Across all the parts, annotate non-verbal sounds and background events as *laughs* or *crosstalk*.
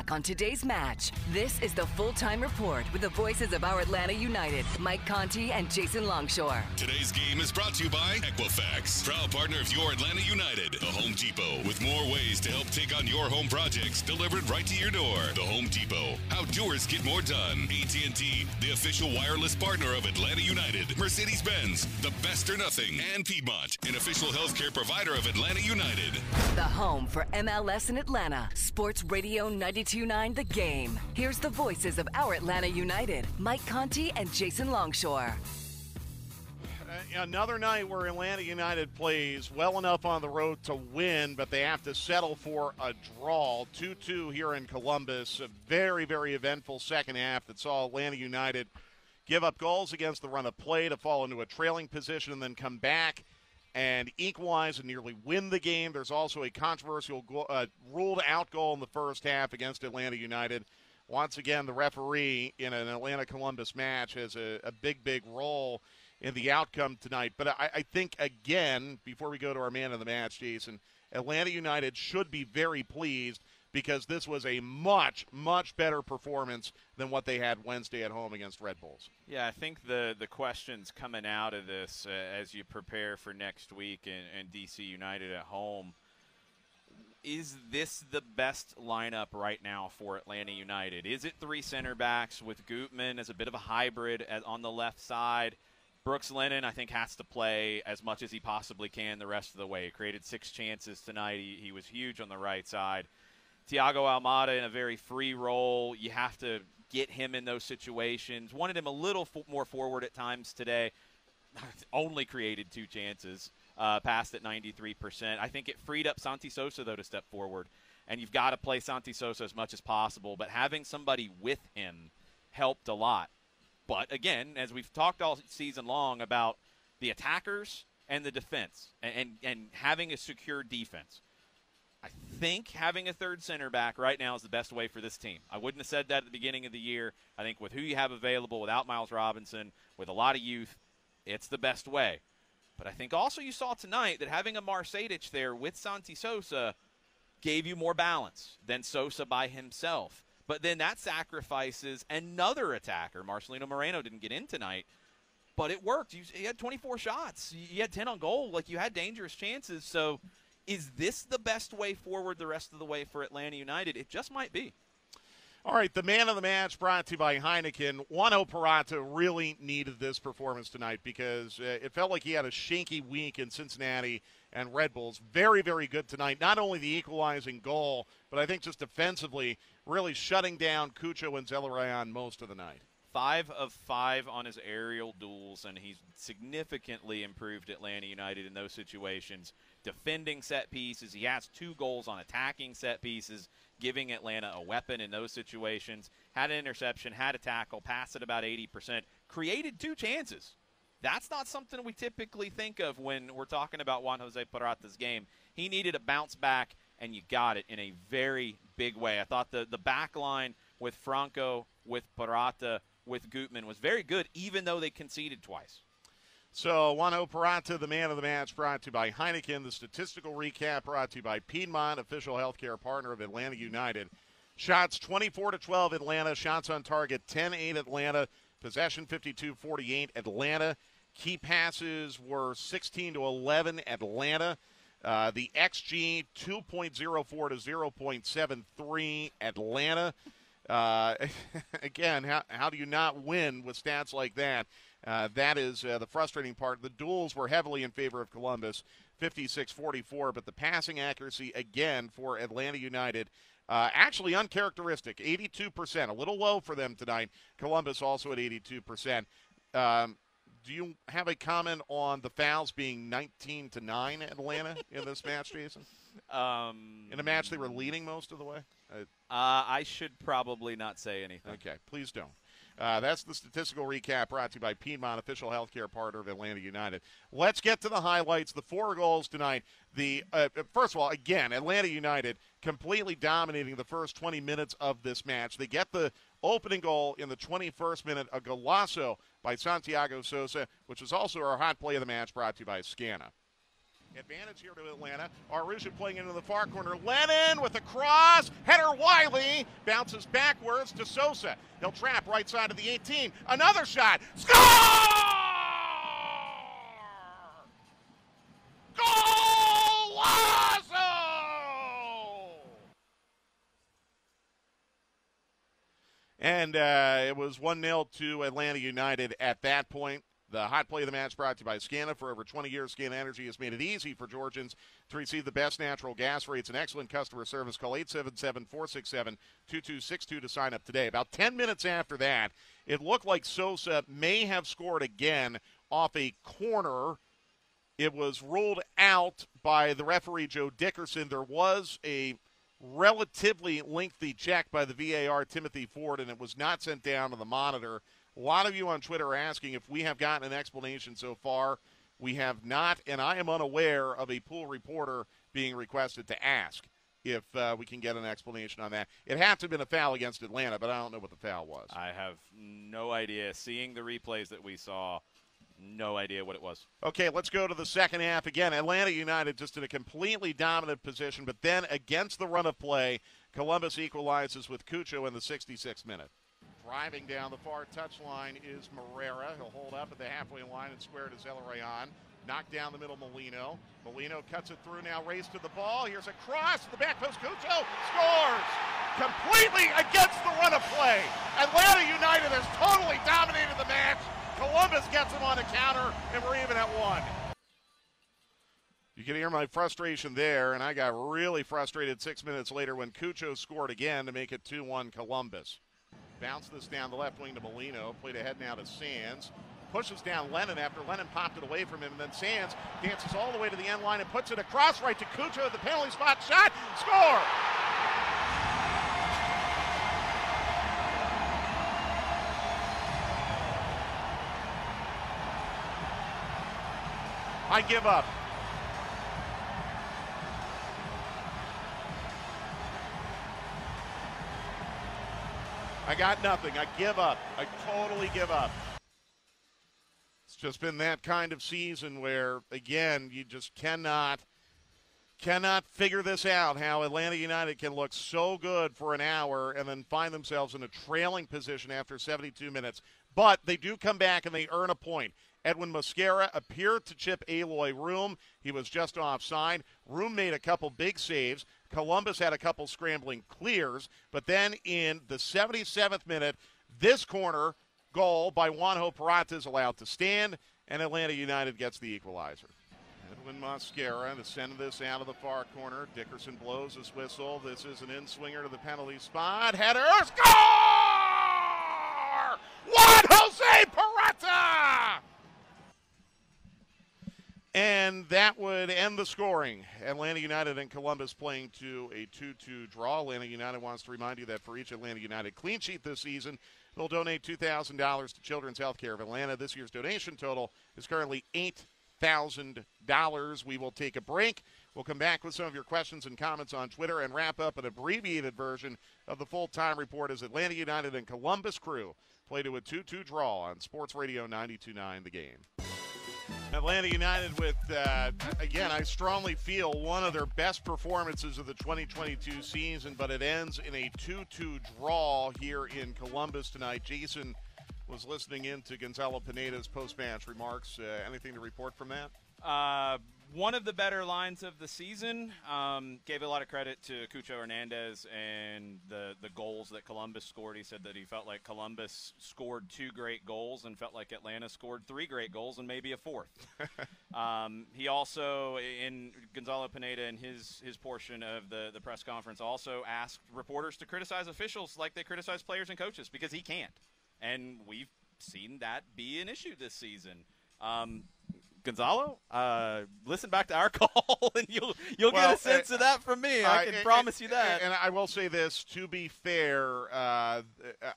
back on today's match. This is the full time report with the voices of our Atlanta United, Mike Conti and Jason Longshore. Today's game is brought to you by Equifax, proud partner of your Atlanta United, the Home Depot, with more ways to help take on your home projects delivered right to your door. The Home Depot, how doers get more done. AT&T, the official wireless partner of Atlanta United. Mercedes-Benz, the best or nothing, and Piedmont, an official healthcare provider of Atlanta United. The home for MLS in Atlanta, Sports Radio 929 The Game. Here's the voices of our Atlanta United, Mike Conti and Jason Longshore. Uh, another night where Atlanta United plays well enough on the road to win, but they have to settle for a draw. 2 2 here in Columbus. A very, very eventful second half that saw Atlanta United give up goals against the run of play to fall into a trailing position and then come back and equalize and nearly win the game. There's also a controversial goal, uh, ruled out goal in the first half against Atlanta United. Once again, the referee in an Atlanta Columbus match has a, a big, big role in the outcome tonight. But I, I think, again, before we go to our man of the match, Jason, Atlanta United should be very pleased because this was a much, much better performance than what they had Wednesday at home against Red Bulls. Yeah, I think the the questions coming out of this uh, as you prepare for next week and, and DC United at home is this the best lineup right now for Atlanta United? Is it three center backs with Gutman as a bit of a hybrid on the left side? Brooks Lennon, I think, has to play as much as he possibly can the rest of the way. He created six chances tonight. He, he was huge on the right side. Thiago Almada in a very free role. You have to get him in those situations. Wanted him a little f- more forward at times today. *laughs* Only created two chances. Uh, passed at 93%. I think it freed up Santi Sosa, though, to step forward. And you've got to play Santi Sosa as much as possible. But having somebody with him helped a lot. But again, as we've talked all season long about the attackers and the defense and, and, and having a secure defense. I think having a third center back right now is the best way for this team. I wouldn't have said that at the beginning of the year. I think with who you have available, without Miles Robinson, with a lot of youth, it's the best way. But I think also you saw tonight that having a Marcedic there with Santi Sosa gave you more balance than Sosa by himself. But then that sacrifices another attacker. Marcelino Moreno didn't get in tonight, but it worked. You, you had 24 shots. You had 10 on goal. Like you had dangerous chances. So is this the best way forward the rest of the way for Atlanta United? It just might be. All right, the man of the match brought to you by Heineken. Juanjo Purata really needed this performance tonight because uh, it felt like he had a shaky week in Cincinnati and Red Bulls. Very, very good tonight. Not only the equalizing goal, but I think just defensively, really shutting down Cucho and Zelarayan most of the night. Five of five on his aerial duels, and he's significantly improved Atlanta United in those situations. Defending set pieces, he has two goals on attacking set pieces, giving Atlanta a weapon in those situations. Had an interception, had a tackle, passed at about 80%, created two chances. That's not something we typically think of when we're talking about Juan Jose Purata's game. He needed a bounce back, and you got it in a very big way. I thought the, the back line with Franco, with Purata, with Gutman was very good, even though they conceded twice. So, Juanjo Purata, the man of the match, brought to you by Heineken. The statistical recap brought to you by Piedmont, official healthcare partner of Atlanta United. Shots 24 to 12 Atlanta. Shots on target 10 8 Atlanta. Possession 52 48 Atlanta. Key passes were 16 to 11 Atlanta. Uh, the XG 2.04 to 0.73 Atlanta. Uh, *laughs* again, how, how do you not win with stats like that? Uh, that is uh, the frustrating part. The duels were heavily in favor of Columbus. 56 44. But the passing accuracy, again, for Atlanta United, uh, actually uncharacteristic 82%, a little low for them tonight. Columbus also at 82%. Um, do you have a comment on the fouls being 19 to 9 Atlanta in this match, Jason? *laughs* Um, In a match they were leading most of the way? Uh, uh, I should probably not say anything. Okay, please don't. Uh, that's the statistical recap brought to you by Piedmont, official healthcare partner of Atlanta United. Let's get to the highlights. The four goals tonight. The uh, first of all, again, Atlanta United completely dominating the first 20 minutes of this match. They get the opening goal in the 21st minute, a golazo by Santiago Sosa, which was also our hot play of the match, brought to you by Scana. Advantage here to Atlanta. Araújo playing into the far corner. Lennon with a cross. Header Wiley bounces backwards to Sosa. He'll trap right side of the 18. Another shot. Score! And uh, it was 1 0 to Atlanta United at that point. The hot play of the match brought to you by Scana. For over 20 years, Scana Energy has made it easy for Georgians to receive the best natural gas rates and excellent customer service. Call 877 467 2262 to sign up today. About 10 minutes after that, it looked like Sosa may have scored again off a corner. It was ruled out by the referee, Joe Dickerson. There was a relatively lengthy check by the VAR, Timothy Ford, and it was not sent down to the monitor. A lot of you on Twitter are asking if we have gotten an explanation so far. We have not, and I am unaware of a pool reporter being requested to ask if uh, we can get an explanation on that. It had to have been a foul against Atlanta, but I don't know what the foul was. I have no idea. Seeing the replays that we saw, no idea what it was. Okay, let's go to the second half again. Atlanta United just in a completely dominant position, but then against the run of play, Columbus equalizes with Cucho in the 66th minute. Driving down the far touchline is Moreira. He'll hold up at the halfway line and square to Zelarayan. Knock down the middle, Molino. Molino cuts it through now, race to the ball. Here's a cross to the back post. Cucho scores! Completely against the run of play. Atlanta United has totally dominated the match. Columbus gets him on a counter, and we're even at one. You can hear my frustration there, and I got really frustrated six minutes later when Cucho scored again to make it 2 1 Columbus. Bounce this down the left wing to Molino. Played ahead now to Sands. Pushes down Lennon after Lennon popped it away from him. And then Sands dances all the way to the end line and puts it across right to Cucho at the penalty spot. Shot. Score. I give up. I got nothing. I give up. I totally give up. It's just been that kind of season where, again, you just cannot cannot figure this out how Atlanta United can look so good for an hour and then find themselves in a trailing position after 72 minutes. But they do come back and they earn a point. Edwin Mosquera appeared to chip Eloy Room. He was just offside. Room made a couple big saves. Columbus had a couple scrambling clears. But then in the 77th minute, this corner goal by Juanjo Purata is allowed to stand, and Atlanta United gets the equalizer. Edwin Mosquera to send this out of the far corner. Dickerson blows his whistle. This is an in-swinger to the penalty spot. Header, score! Juan Jose Purata! And that would end the scoring. Atlanta United and Columbus playing to a 2 2 draw. Atlanta United wants to remind you that for each Atlanta United clean sheet this season, they'll donate $2,000 to Children's Healthcare of Atlanta. This year's donation total is currently $8,000. We will take a break. We'll come back with some of your questions and comments on Twitter and wrap up an abbreviated version of the full time report as Atlanta United and Columbus Crew play to a 2 2 draw on Sports Radio 929 The Game. Atlanta United with, uh, again, I strongly feel one of their best performances of the 2022 season, but it ends in a 2 2 draw here in Columbus tonight. Jason was listening in to Gonzalo Pineda's post match remarks. Uh, anything to report from that? Uh, one of the better lines of the season. Um, gave a lot of credit to Cucho Hernandez and the the goals that Columbus scored. He said that he felt like Columbus scored two great goals and felt like Atlanta scored three great goals and maybe a fourth. *laughs* um, he also, in Gonzalo Pineda, in his his portion of the the press conference, also asked reporters to criticize officials like they criticize players and coaches because he can't, and we've seen that be an issue this season. Um, Gonzalo, uh, listen back to our *laughs* call, and you'll you'll Well, get a sense uh, of that from me. I can promise you that. And I will say this: to be fair, uh,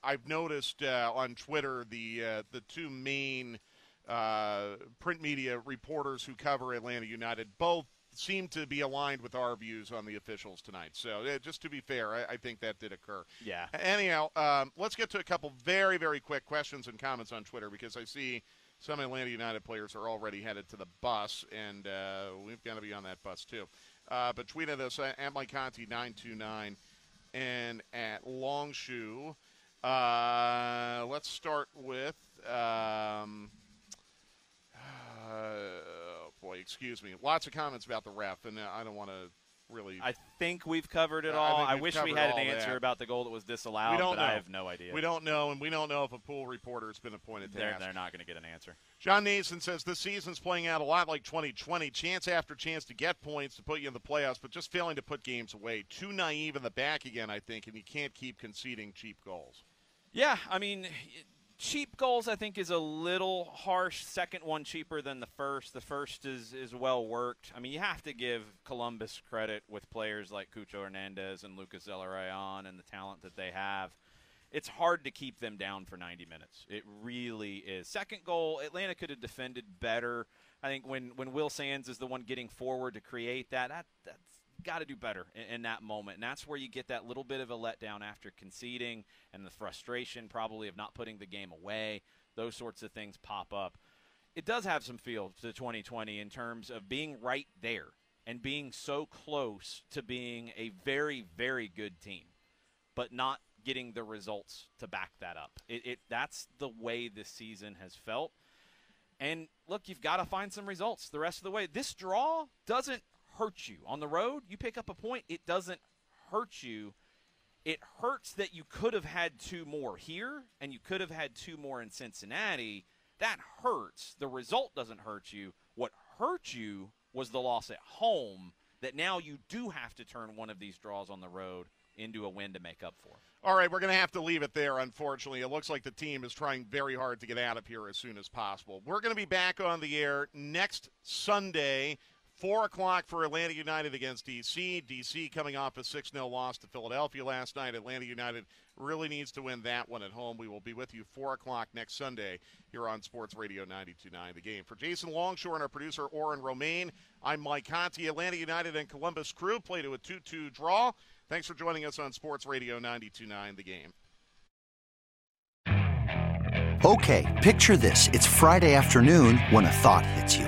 I've noticed uh, on Twitter the uh, the two main uh, print media reporters who cover Atlanta United both seem to be aligned with our views on the officials tonight. So, uh, just to be fair, I, I think that did occur. Yeah. Anyhow, um, let's get to a couple very, very quick questions and comments on Twitter because I see some Atlanta United players are already headed to the bus, and uh, we've got to be on that bus too. Uh, but tweet at us at Mike Conti 929 and at Longshore. Uh, let's start with. Um, uh, *sighs* boy, excuse me. Lots of comments about the ref, and I don't want to really. I think we've covered it all. think I, wish we had an answer that. about the goal that was disallowed, we don't but know. I have no idea. We don't know, and we don't know if a pool reporter has been appointed to They're, they're not going to get an answer. John Nason says this season's playing out a lot like 2020. Chance after chance to get points to put you in the playoffs, but just failing to put games away. Too naive in the back again, I think, and you can't keep conceding cheap goals. Yeah, I mean, cheap goals I think is a little harsh. Second one cheaper than the first. The first is is well worked. I mean, you have to give Columbus credit with players like Cucho Hernandez and Lucas Zelarayan and the talent that they have. It's hard to keep them down for 90 minutes. It really is. Second goal, Atlanta could have defended better. I think when when Will Sands is the one getting forward to create that, that that's got to do better in, in that moment. And that's where you get that little bit of a letdown after conceding and the frustration probably of not putting the game away. Those sorts of things pop up. It does have some feel to 2020 in terms of being right there and being so close to being a very, very good team, but not getting the results to back that up. It, it that's the way this season has felt. And look, you've got to find some results the rest of the way. This draw doesn't hurt you. On the road, you pick up a point, it doesn't hurt you. It hurts that you could have had two more here and you could have had two more in Cincinnati. That hurts. The result doesn't hurt you. What hurt you was the loss at home that now you do have to turn one of these draws on the road into a win to make up for. All right, we're going to have to leave it there, unfortunately. It looks like the team is trying very hard to get out of here as soon as possible. We're going to be back on the air next Sunday, 4 o'clock for Atlanta United against D.C. D.C. coming off a 6 0 loss to Philadelphia last night. Atlanta United really needs to win that one at home. We will be with you 4 o'clock next Sunday here on Sports Radio 92.9 The Game. For Jason Longshore and our producer, Oren Romaine, I'm Mike Conti. Atlanta United and Columbus Crew play to a 2 2 draw. Thanks for joining us on Sports Radio 92.9 The Game. Okay, picture this. It's Friday afternoon when a thought hits you.